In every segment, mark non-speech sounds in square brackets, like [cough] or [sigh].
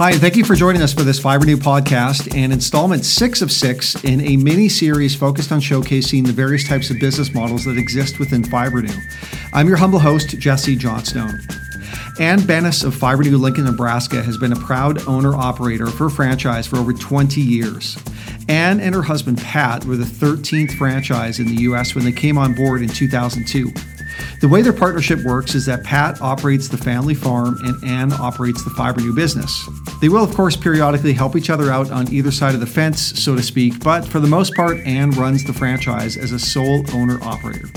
Hi, and thank you for joining us for this Fibrenew podcast and installment six of six in a mini series focused on showcasing the various types of business models that exist within Fibrenew. I'm your humble host, Jesse Johnstone. Ann Bennis of Fibrenew Lincoln, Nebraska has been a proud owner operator for a franchise for over 20 years. Ann and her husband Pat were the 13th franchise in the US when they came on board in 2002. The way their partnership works is that Pat operates the family farm and Ann operates the Fibrenew business. They will, of course, periodically help each other out on either side of the fence, so to speak, but for the most part, Ann runs the franchise as a sole owner operator.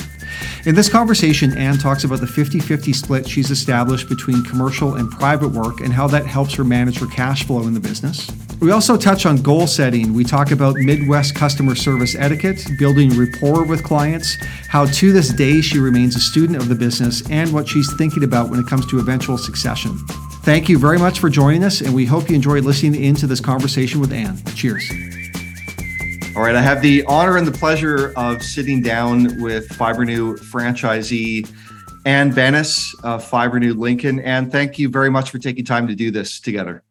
In this conversation, Ann talks about the 50 50 split she's established between commercial and private work and how that helps her manage her cash flow in the business. We also touch on goal setting. We talk about Midwest customer service etiquette, building rapport with clients, how to this day she remains a student of the business, and what she's thinking about when it comes to eventual succession. Thank you very much for joining us, and we hope you enjoyed listening into this conversation with Ann. Cheers. All right, I have the honor and the pleasure of sitting down with Fibrenew franchisee Ann Bennis of Fibrenew Lincoln. And thank you very much for taking time to do this together.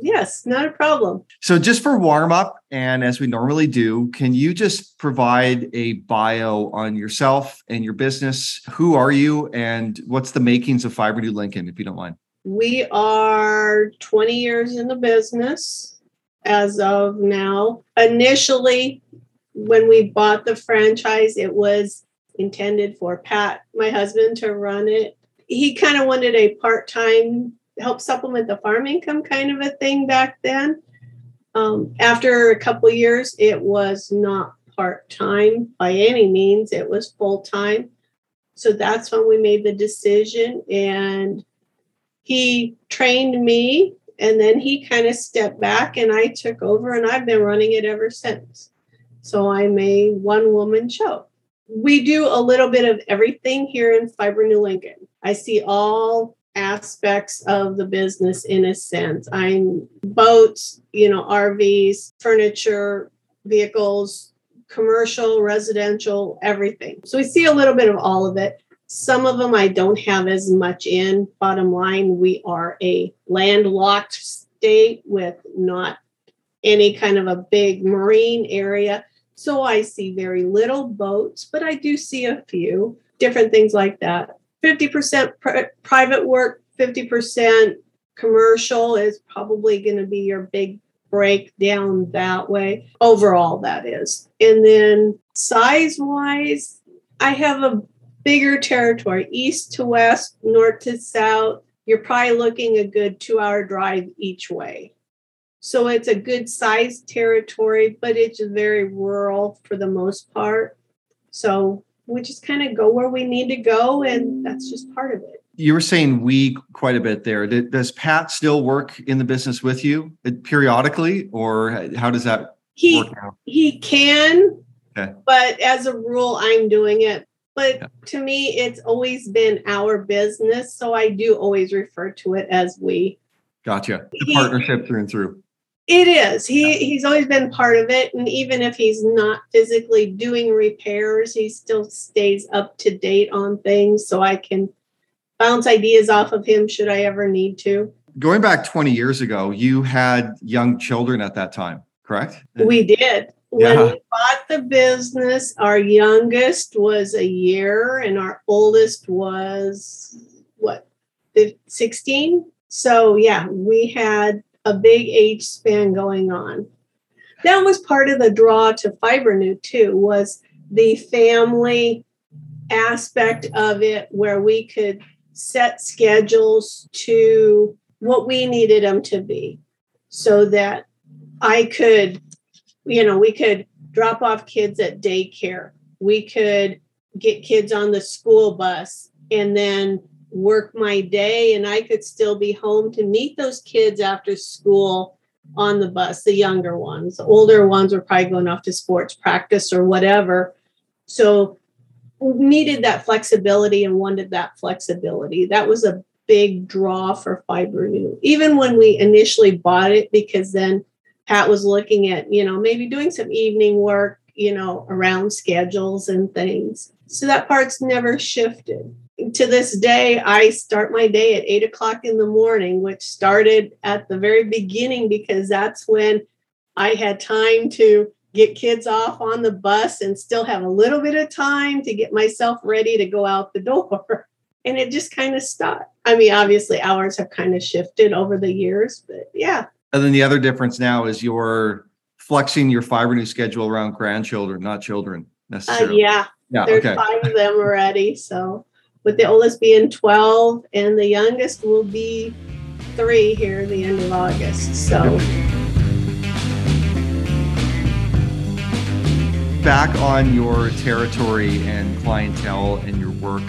Yes, not a problem. So, just for warm up, and as we normally do, can you just provide a bio on yourself and your business? Who are you, and what's the makings of Fibrenew Lincoln, if you don't mind? We are 20 years in the business as of now. Initially, when we bought the franchise, it was intended for Pat, my husband, to run it. He kind of wanted a part time help supplement the farm income kind of a thing back then. Um, after a couple years, it was not part time by any means, it was full time. So that's when we made the decision. And he trained me and then he kind of stepped back and I took over and I've been running it ever since. So I'm a one woman show. We do a little bit of everything here in Fibrenew Lincoln. I see all aspects of the business in a sense. I'm boats, you know, RVs, furniture, vehicles, commercial, residential, everything. So we see a little bit of all of it. Some of them I don't have as much in. Bottom line, we are a landlocked state with not any kind of a big marine area. So I see very little boats, but I do see a few different things like that. 50% pr- private work, 50% commercial is probably going to be your big breakdown that way. Overall, that is. And then size wise, I have a bigger territory, east to west, north to south. You're probably looking a good two hour drive each way. So it's a good sized territory, but it's very rural for the most part. So we just kind of go where we need to go, and that's just part of it. You were saying we quite a bit there. Does Pat still work in the business with you uh, periodically, or how does that he, He can, okay. but as a rule, I'm doing it but yeah. to me, it's always been our business. So I do always refer to it as we. Gotcha. The he, partnership through and through. It is. He he's always been part of it. And even if he's not physically doing repairs, he still stays up to date on things. So I can bounce ideas off of him should I ever need to. Going back 20 years ago, you had young children at that time, correct? We did. When yeah. we bought the business, our youngest was a year and our oldest was what, 16? So, yeah, we had a big age span going on. That was part of the draw to Fibrenew, too, was the family aspect of it where we could set schedules to what we needed them to be so that I could you know, we could drop off kids at daycare. We could get kids on the school bus and then work my day and I could still be home to meet those kids after school on the bus, the younger ones. The older ones were probably going off to sports practice or whatever. So needed that flexibility and wanted that flexibility. That was a big draw for Fibrenew. Even when we initially bought it, because then Pat was looking at, you know, maybe doing some evening work, you know, around schedules and things. So that part's never shifted. To this day, I start my day at eight o'clock in the morning, which started at the very beginning because that's when I had time to get kids off on the bus and still have a little bit of time to get myself ready to go out the [laughs] door. And it just kind of stopped. I mean, obviously, hours have kind of shifted over the years, but yeah. And then the other difference now is you're flexing your Fibrenew schedule around grandchildren, not children Uh, necessarily. yeah, yeah. there's Okay. five of them already. So, with the oldest being 12, and the youngest will be three here at the end of August. So, Back on your territory and clientele and your work,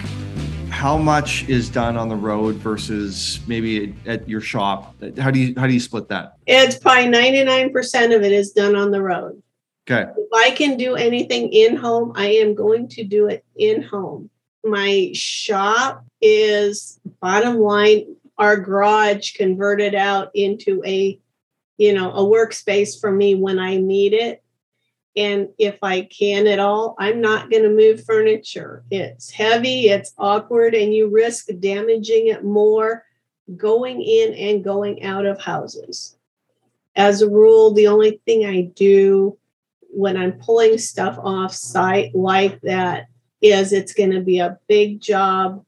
how much is done on the road versus maybe at your shop? How do you how do you split that? it's probably 99% of it is done on the road. Okay. If I can do anything in home, I am going to do it in home. My shop is bottom line, our garage converted out into a, you know, a workspace for me when I need it. And if I can at all, I'm not going to move furniture. It's heavy, it's awkward, and you risk damaging it more going in and going out of houses. As a rule, the only thing I do when I'm pulling stuff off site like that is it's going to be a big job,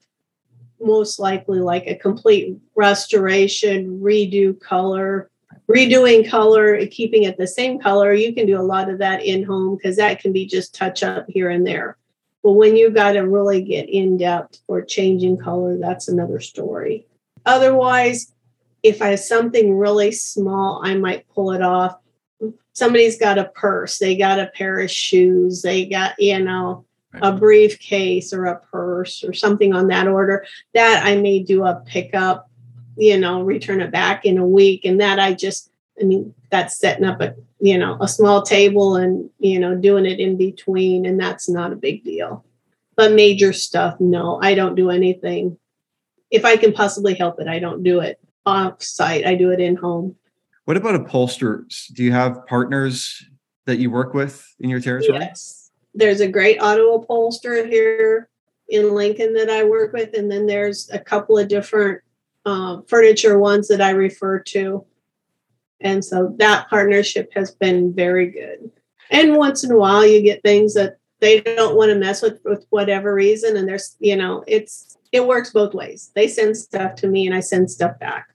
most likely like a complete restoration, redo color, redoing color, keeping it the same color. You can do a lot of that in home because that can be just touch up here and there. But when you got to really get in depth for changing color, that's another story. Otherwise, if I have something really small, I might pull it off somebody's got a purse, they got a pair of shoes, they got, you know, a briefcase or a purse or something on that order, that I may do a pickup, you know, return it back in a week. And that I just, I mean, that's setting up a, you know, a small table and, you know, doing it in between. And that's not a big deal. But major stuff, no, I don't do anything. If I can possibly help it, I don't do it off site. I do it in home. What about upholsterers? Do you have partners that you work with in your territory? Yes. There's a great auto upholsterer here in Lincoln that I work with. And then there's a couple of different uh, furniture ones that I refer to. And so that partnership has been very good. And once in a while, you get things that they don't want to mess with for whatever reason. And there's, you know, it's, it works both ways. They send stuff to me and I send stuff back.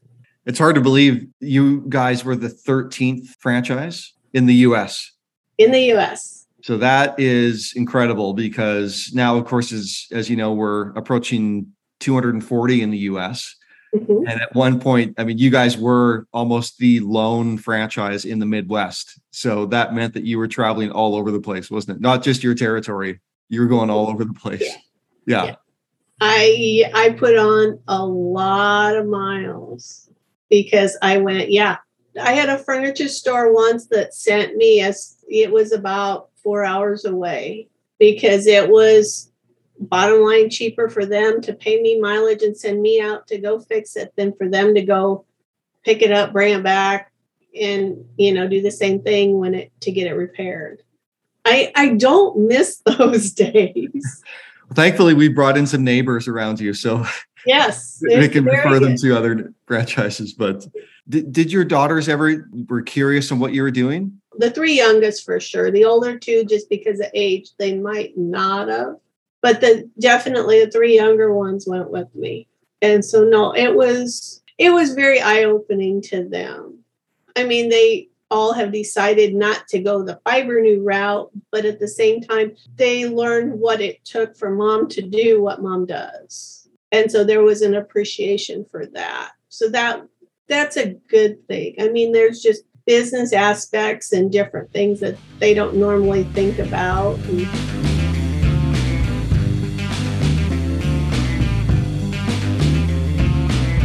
It's hard to believe you guys were the 13th franchise in the US. In the US. So that is incredible because now, of course, as, as you know, we're approaching 240 in the US. Mhm. And at one point, I mean, you guys were almost the lone franchise in the Midwest. So that meant that you were traveling all over the place, wasn't it? Not just your territory. You were going all over the place. Yeah. Yeah. Yeah. I I put on a lot of miles because I went, yeah. I had a furniture store once that sent me as it was about four hours away because it was bottom line cheaper for them to pay me mileage and send me out to go fix it than for them to go pick it up, bring it back, and you know, do the same thing when it to get it repaired. I I don't miss [laughs] those days. Thankfully, we brought in some neighbors around you. So Yes, [laughs] we can refer them to other franchises. But did, did your daughters ever were curious on what you were doing? The three youngest for sure. The older two, just because of age, they might not have. But the definitely the three younger ones went with me, and so no, it was it was very eye opening to them. I mean, they all have decided not to go the Fibrenew route, but at the same time, they learned what it took for mom to do what mom does. And so there was an appreciation for that. So that that's a good thing. I mean, there's just business aspects and different things that they don't normally think about.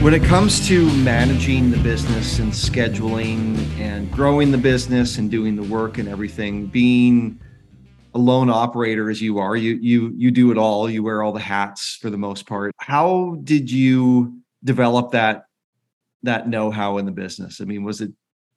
When it comes to managing the business and scheduling and growing the business and doing the work and everything, being a lone operator as you are, you you you do it all. You wear all the hats for the most part. How did you develop that that know-how in the business? I mean, was it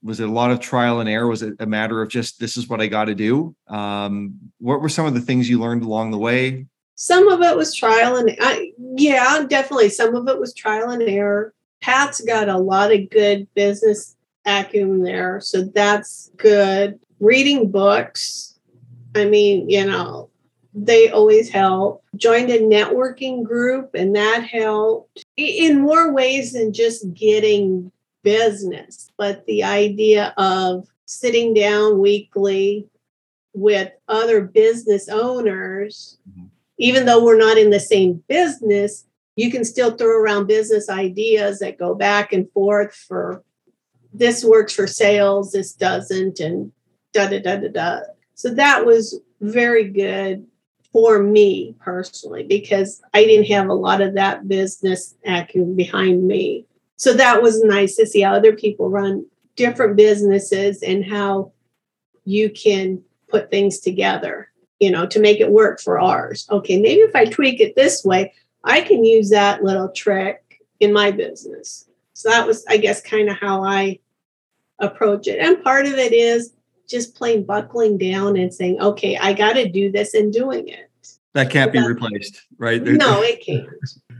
was it a lot of trial and error? Was it a matter of just this is what I got to do? Um, what were some of the things you learned along the way? some of it was trial and I, yeah, definitely. Some of it was trial and error. Pat's got a lot of good business acumen there, so that's good. Reading books, I mean, you know, they always help. Joined a networking group, and that helped in more ways than just getting business, but the idea of sitting down weekly with other business owners, mm-hmm. even though we're not in the same business, you can still throw around business ideas that go back and forth for this works for sales, this doesn't, and da da da da da. So that was very good for me personally because I didn't have a lot of that business acumen behind me. So that was nice to see how other people run different businesses and how you can put things together, you know, to make it work for ours. Okay, maybe if I tweak it this way, I can use that little trick in my business. So that was, I guess, kind of how I approach it. And part of it is just plain buckling down and saying, okay, I got to do this and doing it. That can't be replaced, right? No, [laughs] it can't.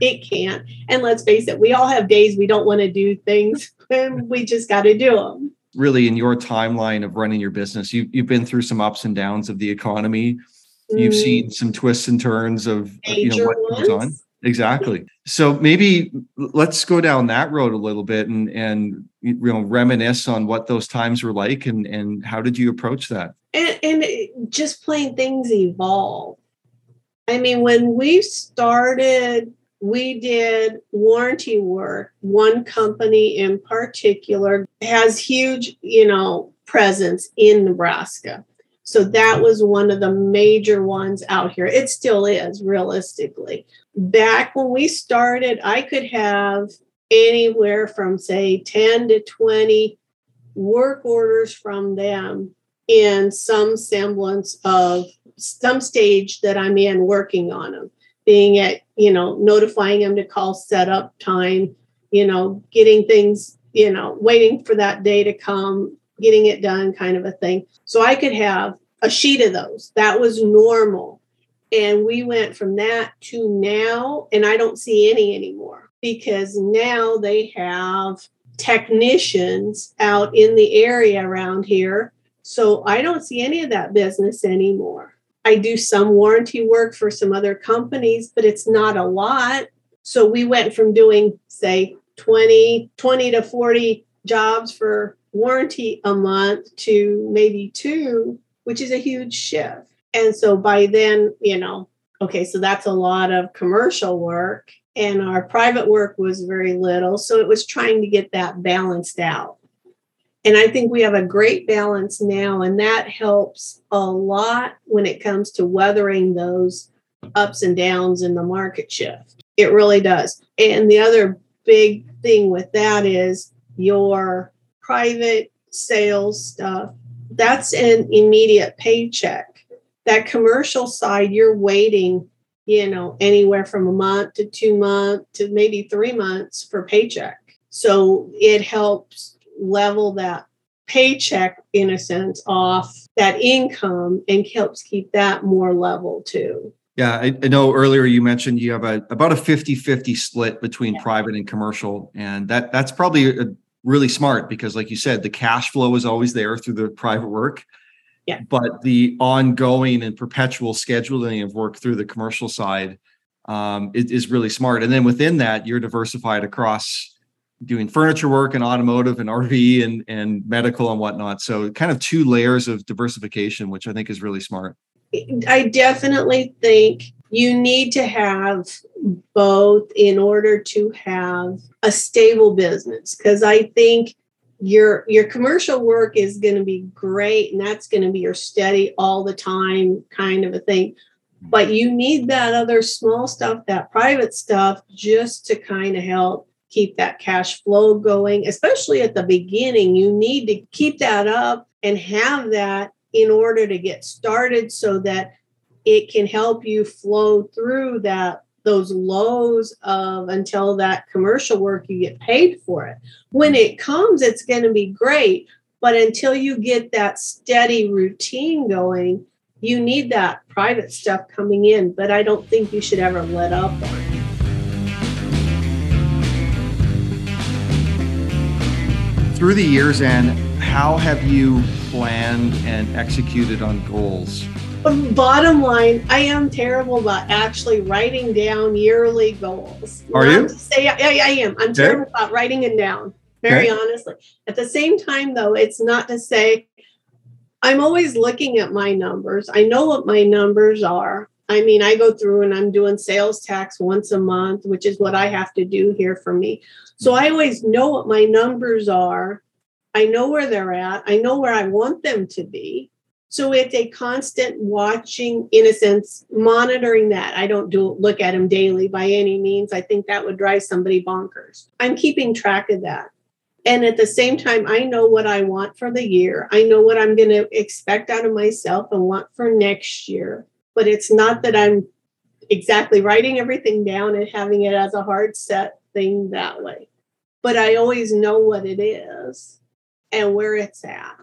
It can't. And let's face it, we all have days we don't want to do things [laughs] and we just got to do them. Really, in your timeline of running your business, you, you've been through some ups and downs of the economy. You've mm. seen some twists and turns of Major you know what ones. goes on. Exactly. So maybe let's go down that road a little bit and and you know reminisce on what those times were like and and how did you approach that? And, and just plain things evolve. I mean, when we started, we did warranty work. One company in particular has huge, you know, presence in Nebraska. So that was one of the major ones out here. It still is, realistically. Back when we started, I could have anywhere from, say, 10 to 20 work orders from them in some semblance of some stage that I'm in working on them, being at, you know, notifying them to call setup time, you know, getting things, you know, waiting for that day to come, getting it done kind of a thing. So I could have a sheet of those. That was normal. And we went from that to now, and I don't see any anymore because now they have technicians out in the area around here. So I don't see any of that business anymore. I do some warranty work for some other companies, but it's not a lot. So we went from doing, say, 20, 20 to 40 jobs for warranty a month to maybe two, which is a huge shift. And so by then, you know, okay, so that's a lot of commercial work, and our private work was very little. So it was trying to get that balanced out. And I think we have a great balance now, and that helps a lot when it comes to weathering those ups and downs in the market shift. It really does. And the other big thing with that is your private sales stuff. That's an immediate paycheck. That commercial side, you're waiting, you know, anywhere from a month to two months to maybe three months for paycheck. So it helps level that paycheck in a sense off that income and helps keep that more level too. Yeah, I, I know earlier you mentioned you have a about a 50-50 split between yeah. private and commercial and that that's probably a, really smart because like you said the cash flow is always there through the private work. Yeah. But the ongoing and perpetual scheduling of work through the commercial side um, is, is really smart. And then within that, you're diversified across doing furniture work and automotive and RV and, and medical and whatnot. So kind of two layers of diversification, which I think is really smart. I definitely think you need to have both in order to have a stable business because I think your your commercial work is going to be great and that's going to be your steady all the time kind of a thing but you need that other small stuff that private stuff just to kind of help keep that cash flow going, especially at the beginning. You need to keep that up and have that in order to get started so that it can help you flow through that those lows of until that commercial work you get paid for it. When it comes, it's going to be great. But until you get that steady routine going, you need that private stuff coming in, but I don't think you should ever let up on it. Through the years, and how have you planned and executed on goals? Bottom line, I am terrible about actually writing down yearly goals. Are Not you? Say I, I am. I'm Okay. terrible about writing them down. Very Okay. honestly. At the same time, though, it's not to say I'm always looking at my numbers. I know what my numbers are. I mean, I go through and I'm doing sales tax once a month, which is what I have to do here for me. So I always know what my numbers are. I know where they're at. I know where I want them to be. So it's a constant watching, in a sense, monitoring that. I don't do look at them daily by any means. I think that would drive somebody bonkers. I'm keeping track of that. And at the same time, I know what I want for the year. I know what I'm going to expect out of myself and want for next year. But it's not that I'm exactly writing everything down and having it as a hard set thing that way. But I always know what it is and where it's at.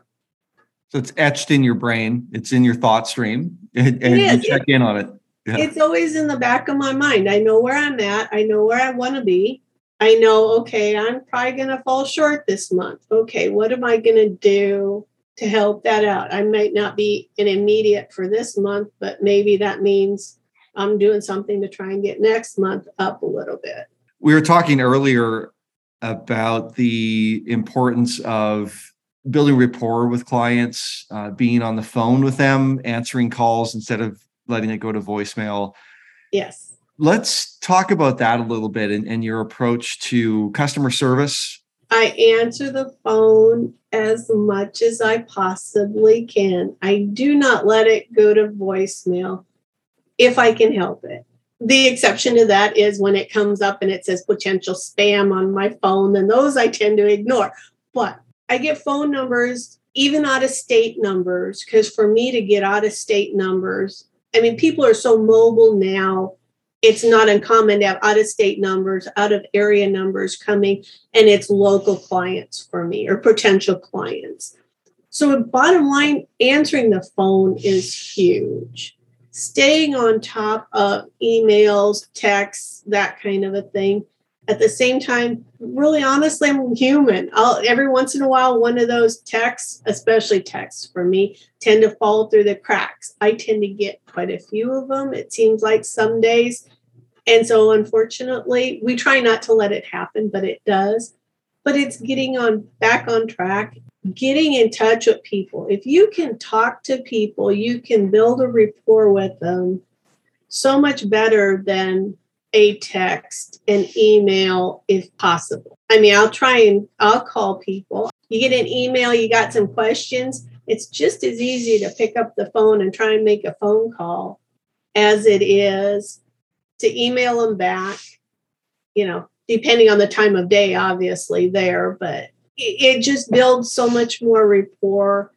So it's etched in your brain. It's in your thought stream, [laughs] and, and you check in on it. Yeah. it's always in the back of my mind. I know where I'm at. I know where I want to be. I know, okay, I'm probably going to fall short this month. Okay, what am I going to do to help that out? I might not be an immediate for this month, but maybe that means I'm doing something to try and get next month up a little bit. We were talking earlier about the importance of building rapport with clients, uh, being on the phone with them, answering calls instead of letting it go to voicemail. Yes. Let's talk about that a little bit and, and your approach to customer service. I answer the phone as much as I possibly can. I do not let it go to voicemail if I can help it. The exception to that is when it comes up and it says potential spam on my phone, then those I tend to ignore. But I get phone numbers, even out of state numbers, because for me to get out of state numbers, I mean, people are so mobile now. It's not uncommon to have out of state numbers, out of area numbers coming and it's local clients for me or potential clients. So, bottom line, answering the phone is huge. Staying on top of emails, texts, that kind of a thing. At the same time, really honestly, I'm human. I'll every once in a while, one of those texts, especially texts for me, tend to fall through the cracks. I tend to get quite a few of them. It seems like some days. And so, unfortunately, we try not to let it happen, but it does. But it's getting on back on track, getting in touch with people. If you can talk to people, you can build a rapport with them so much better than a text, an email, if possible. I mean, I'll try and I'll call people. You get an email, you got some questions. It's just as easy to pick up the phone and try and make a phone call as it is to email them back, you know, depending on the time of day, obviously, there, but it, it just builds so much more rapport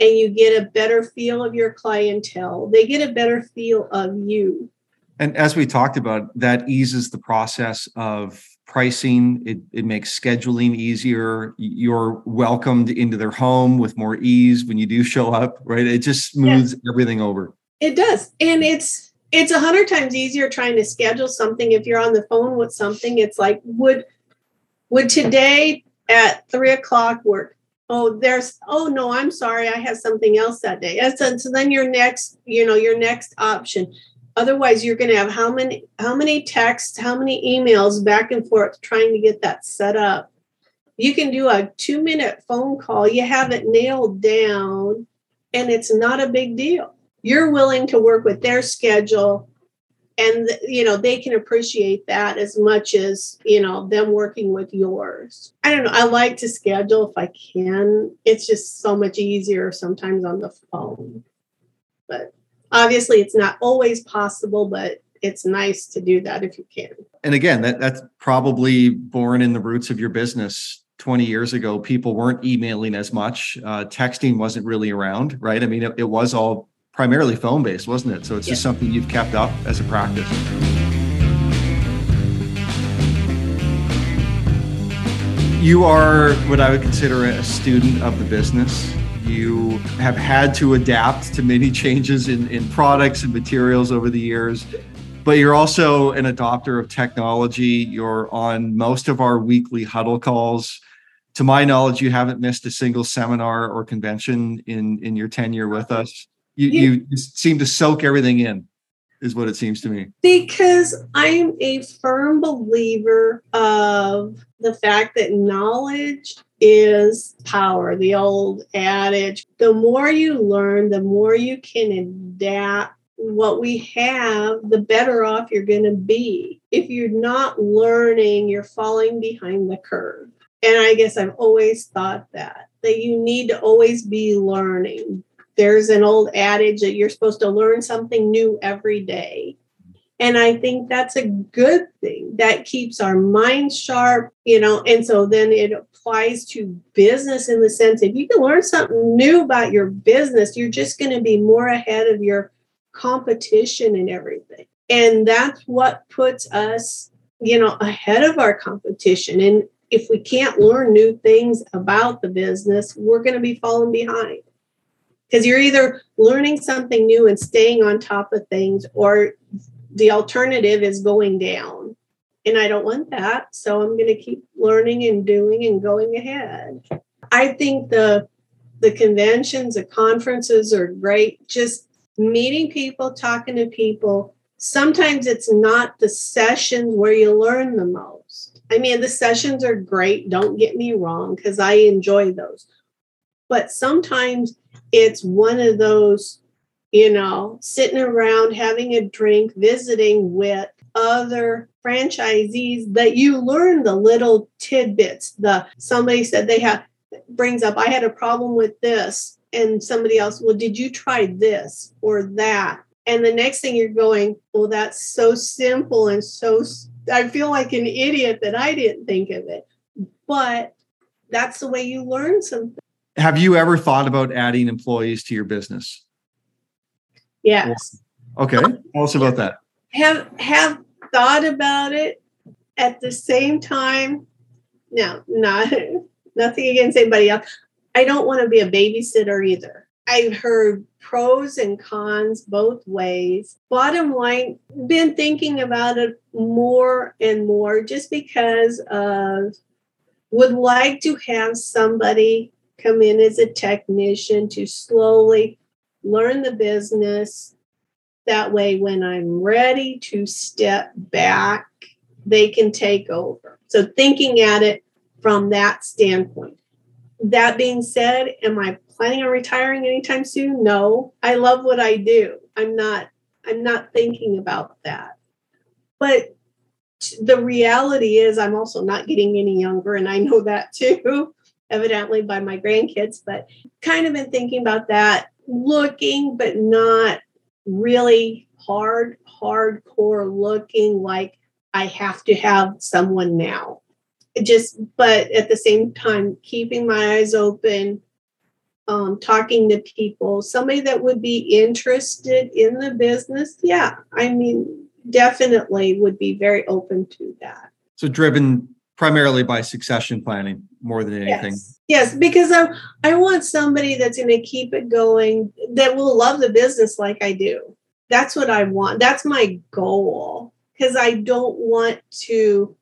and you get a better feel of your clientele. They get a better feel of you. And as we talked about, that eases the process of pricing. It, it makes scheduling easier. You're welcomed into their home with more ease when you do show up, right? It just smooths everything over. It does. And it's it's a hundred times easier trying to schedule something if you're on the phone with something. It's like, would would today at three o'clock work? Oh, there's oh no, I'm sorry, I have something else that day. And so, so then your next, you know, your next option. Otherwise, you're gonna have how many how many texts, how many emails back and forth trying to get that set up. You can do a two minute phone call, you have it nailed down, and it's not a big deal you're willing to work with their schedule and you know they can appreciate that as much as you know them working with yours i don't know i like to schedule if i can it's just so much easier sometimes on the phone but obviously it's not always possible but it's nice to do that if you can And again, that, that's probably born in the roots of your business 20 years ago. People weren't emailing as much. Uh, texting wasn't really around, right? I mean, it, it was all primarily phone based, wasn't it? So it's just something you've kept up as a practice. You are what I would consider a student of the business. You have had to adapt to many [laughs] changes in, in products and materials over the years, but you're also an adopter of technology. You're on most of our weekly huddle calls. To my knowledge, you haven't missed a single seminar or convention in, in your tenure with us. You, you seem to soak everything in is what it seems to me. Because I'm a firm believer of the fact that knowledge is power, the old adage. The more you learn, the more you can adapt what we have, the better off you're going to be. If you're not learning, you're falling behind the curve. And I guess I've always thought that, that you need to always be learning there's an old adage that you're supposed to learn something new every day. And I think that's a good thing. That keeps our minds sharp, you know. And so then it applies to business in the sense if you can learn something new about your business, you're just going to be more ahead of your competition and everything. And that's what puts us, you know, ahead of our competition. And if we can't learn new things about the business, we're going to be falling behind because you're either learning something new and staying on top of things or the alternative is going down. And i don't want that so i'm going to keep learning and doing and going ahead. I think the the conventions the conferences are great. Just meeting people talking to people. Sometimes it's not the sessions where you learn the most. I mean the sessions are great don't get me wrong because i enjoy those. But sometimes it's one of those, you know, sitting around having a drink, visiting with other franchisees that you learn the little tidbits. The somebody said they have brings up, I had a problem with this. And somebody else, well, did you try this or that? And the next thing you're going, well, that's so simple and so, I feel like an idiot that I didn't think of it. But that's the way you learn something. Have you ever thought about adding employees to your business? Yes. Okay. Tell us about that. Have have thought about it at the same time. No, not [laughs] nothing against anybody else. I don't want to be a babysitter either. I've heard pros and cons both ways. Bottom line, been thinking about it more and more just because of would like to have somebody come in as a technician to slowly learn the business. That way, when I'm ready to step back, they can take over. So, thinking at it from that standpoint. That being said, am I planning on retiring anytime soon? No. I love what I do. I'm not I'm not thinking about that. But the reality is I'm also not getting any younger and I know that too evidently by my grandkids, but kind of been thinking about that, looking, but not really hard, hardcore looking like I have to have someone now. It just, but at the same time, keeping my eyes open, um, talking to people, somebody that would be interested in the business. Yeah, I mean, definitely would be very open to that. So, driven primarily by succession planning more than anything. Yes, yes because I, I want somebody that's going to keep it going, that will love the business like I do. That's what I want. That's my goal because I don't want to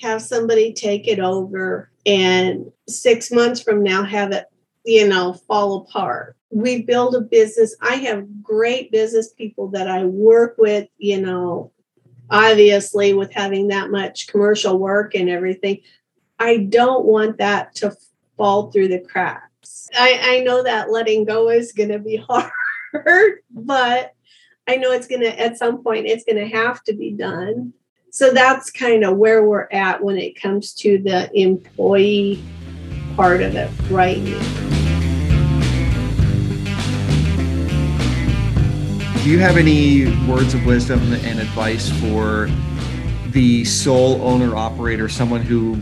have somebody take it over and six months from now have it, you know, fall apart. We build a business. I have great business people that I work with, you know, obviously with having that much commercial work and everything i don't want that to fall through the cracks. I, I know that letting go is going to be [laughs] hard but i know it's going to at some point it's going to have to be done. So that's kind of where we're at when it comes to the employee part of it right now do you have any words of wisdom and advice for the sole owner operator, someone who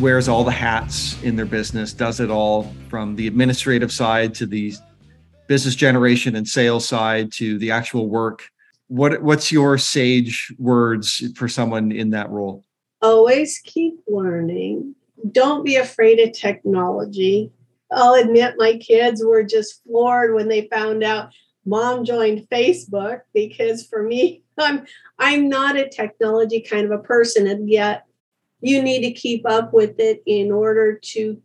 wears all the hats in their business, does it all from the administrative side to the business generation and sales side to the actual work? What what's your sage words for someone in that role? Always keep learning. Don't be afraid of technology I'll admit my kids were just floored when they found out mom joined Facebook because for me, [laughs] I'm I'm not a technology kind of a person, and yet you need to keep up with it in order to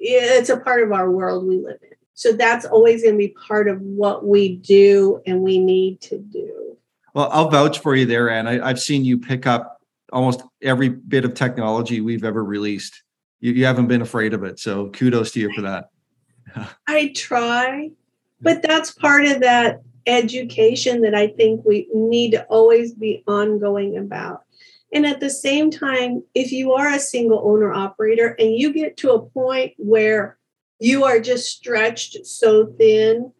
it's a part of our world we live in. So that's always going to be part of what we do and we need to do. Well, I'll vouch for you there, Anne. I, have seen you pick up almost every bit of technology we've ever released. You, you haven't been afraid of it. So kudos to you for that. [laughs] I try, but that's part of that education that I think we need to always be ongoing about. And at the same time, if you are a single owner operator and you get to a point where you are just stretched so thin,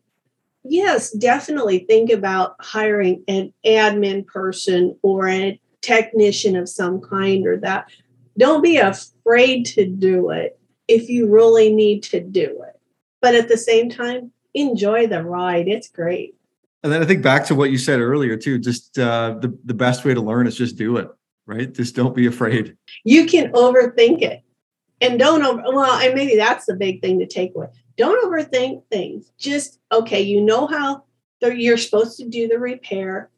yes, definitely think about hiring an admin person or a technician of some kind or that. Don't be afraid to do it if you really need to do it. But at the same time, enjoy the ride. It's great. And then I think back to what you said earlier too. Just uh, the the best way to learn is just do it. Right? Just don't be afraid. You can overthink it, and don't over. Well, and maybe that's the big thing to take away. Don't overthink things. Just okay. You know how you're supposed to do the repair.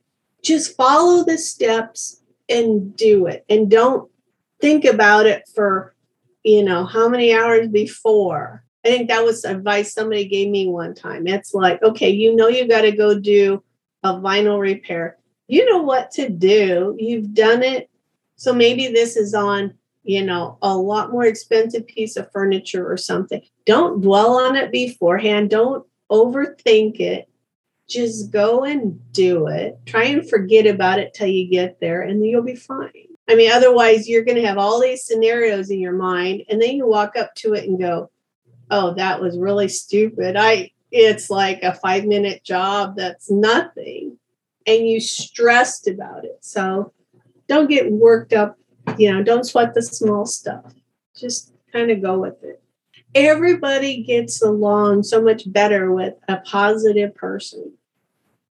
Just follow the steps and do it, and don't think about it for you know how many hours before I think that was advice somebody gave me one time. It's like, okay, you know, you got to go do a vinyl repair. You know what to do. You've done it. So maybe this is on, you know, a lot more expensive piece of furniture or something. Don't dwell on it beforehand. Don't overthink it. Just go and do it. Try and forget about it till you get there, and you'll be fine. I mean, otherwise, you're going to have all these scenarios in your mind, and then you walk up to it and go, oh, that was really stupid. I it's like a five minute job that's nothing. And you stressed about it. So don't get worked up, you know, don't sweat the small stuff. Just kind of go with it. Everybody gets along so much better with a positive person.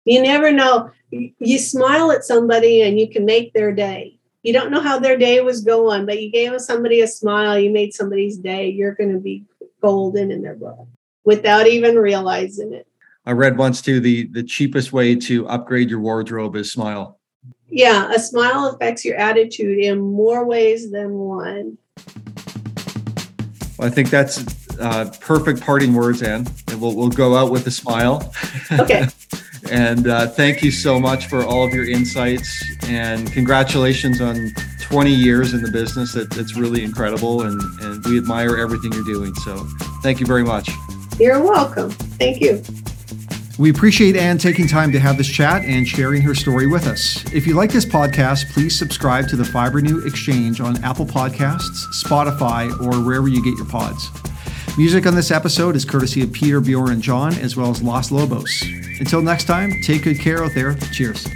You never know. You smile at somebody and you can make their day. You don't know how their day was going, but you gave somebody a smile, you made somebody's day. You're going to be golden in their book without even realizing it. I read once too the the cheapest way to upgrade your wardrobe is smile. Yeah, a smile affects your attitude in more ways than one. Well, I think that's uh, perfect parting words, Anne. And we'll we'll go out with a smile. Okay. [laughs] and uh, thank you so much for all of your insights and congratulations on 20 years in the business. That, that's really incredible, and, and we admire everything you're doing. So thank you very much. You're welcome. Thank you. We appreciate Anne taking time to have this chat and sharing her story with us. If you like this podcast, please subscribe to the Fibrenew Exchange on Apple Podcasts, Spotify, or wherever you get your pods. Music on this episode is courtesy of Peter, Bjorn, and John, as well as Los Lobos. Until next time, take good care out there. Cheers.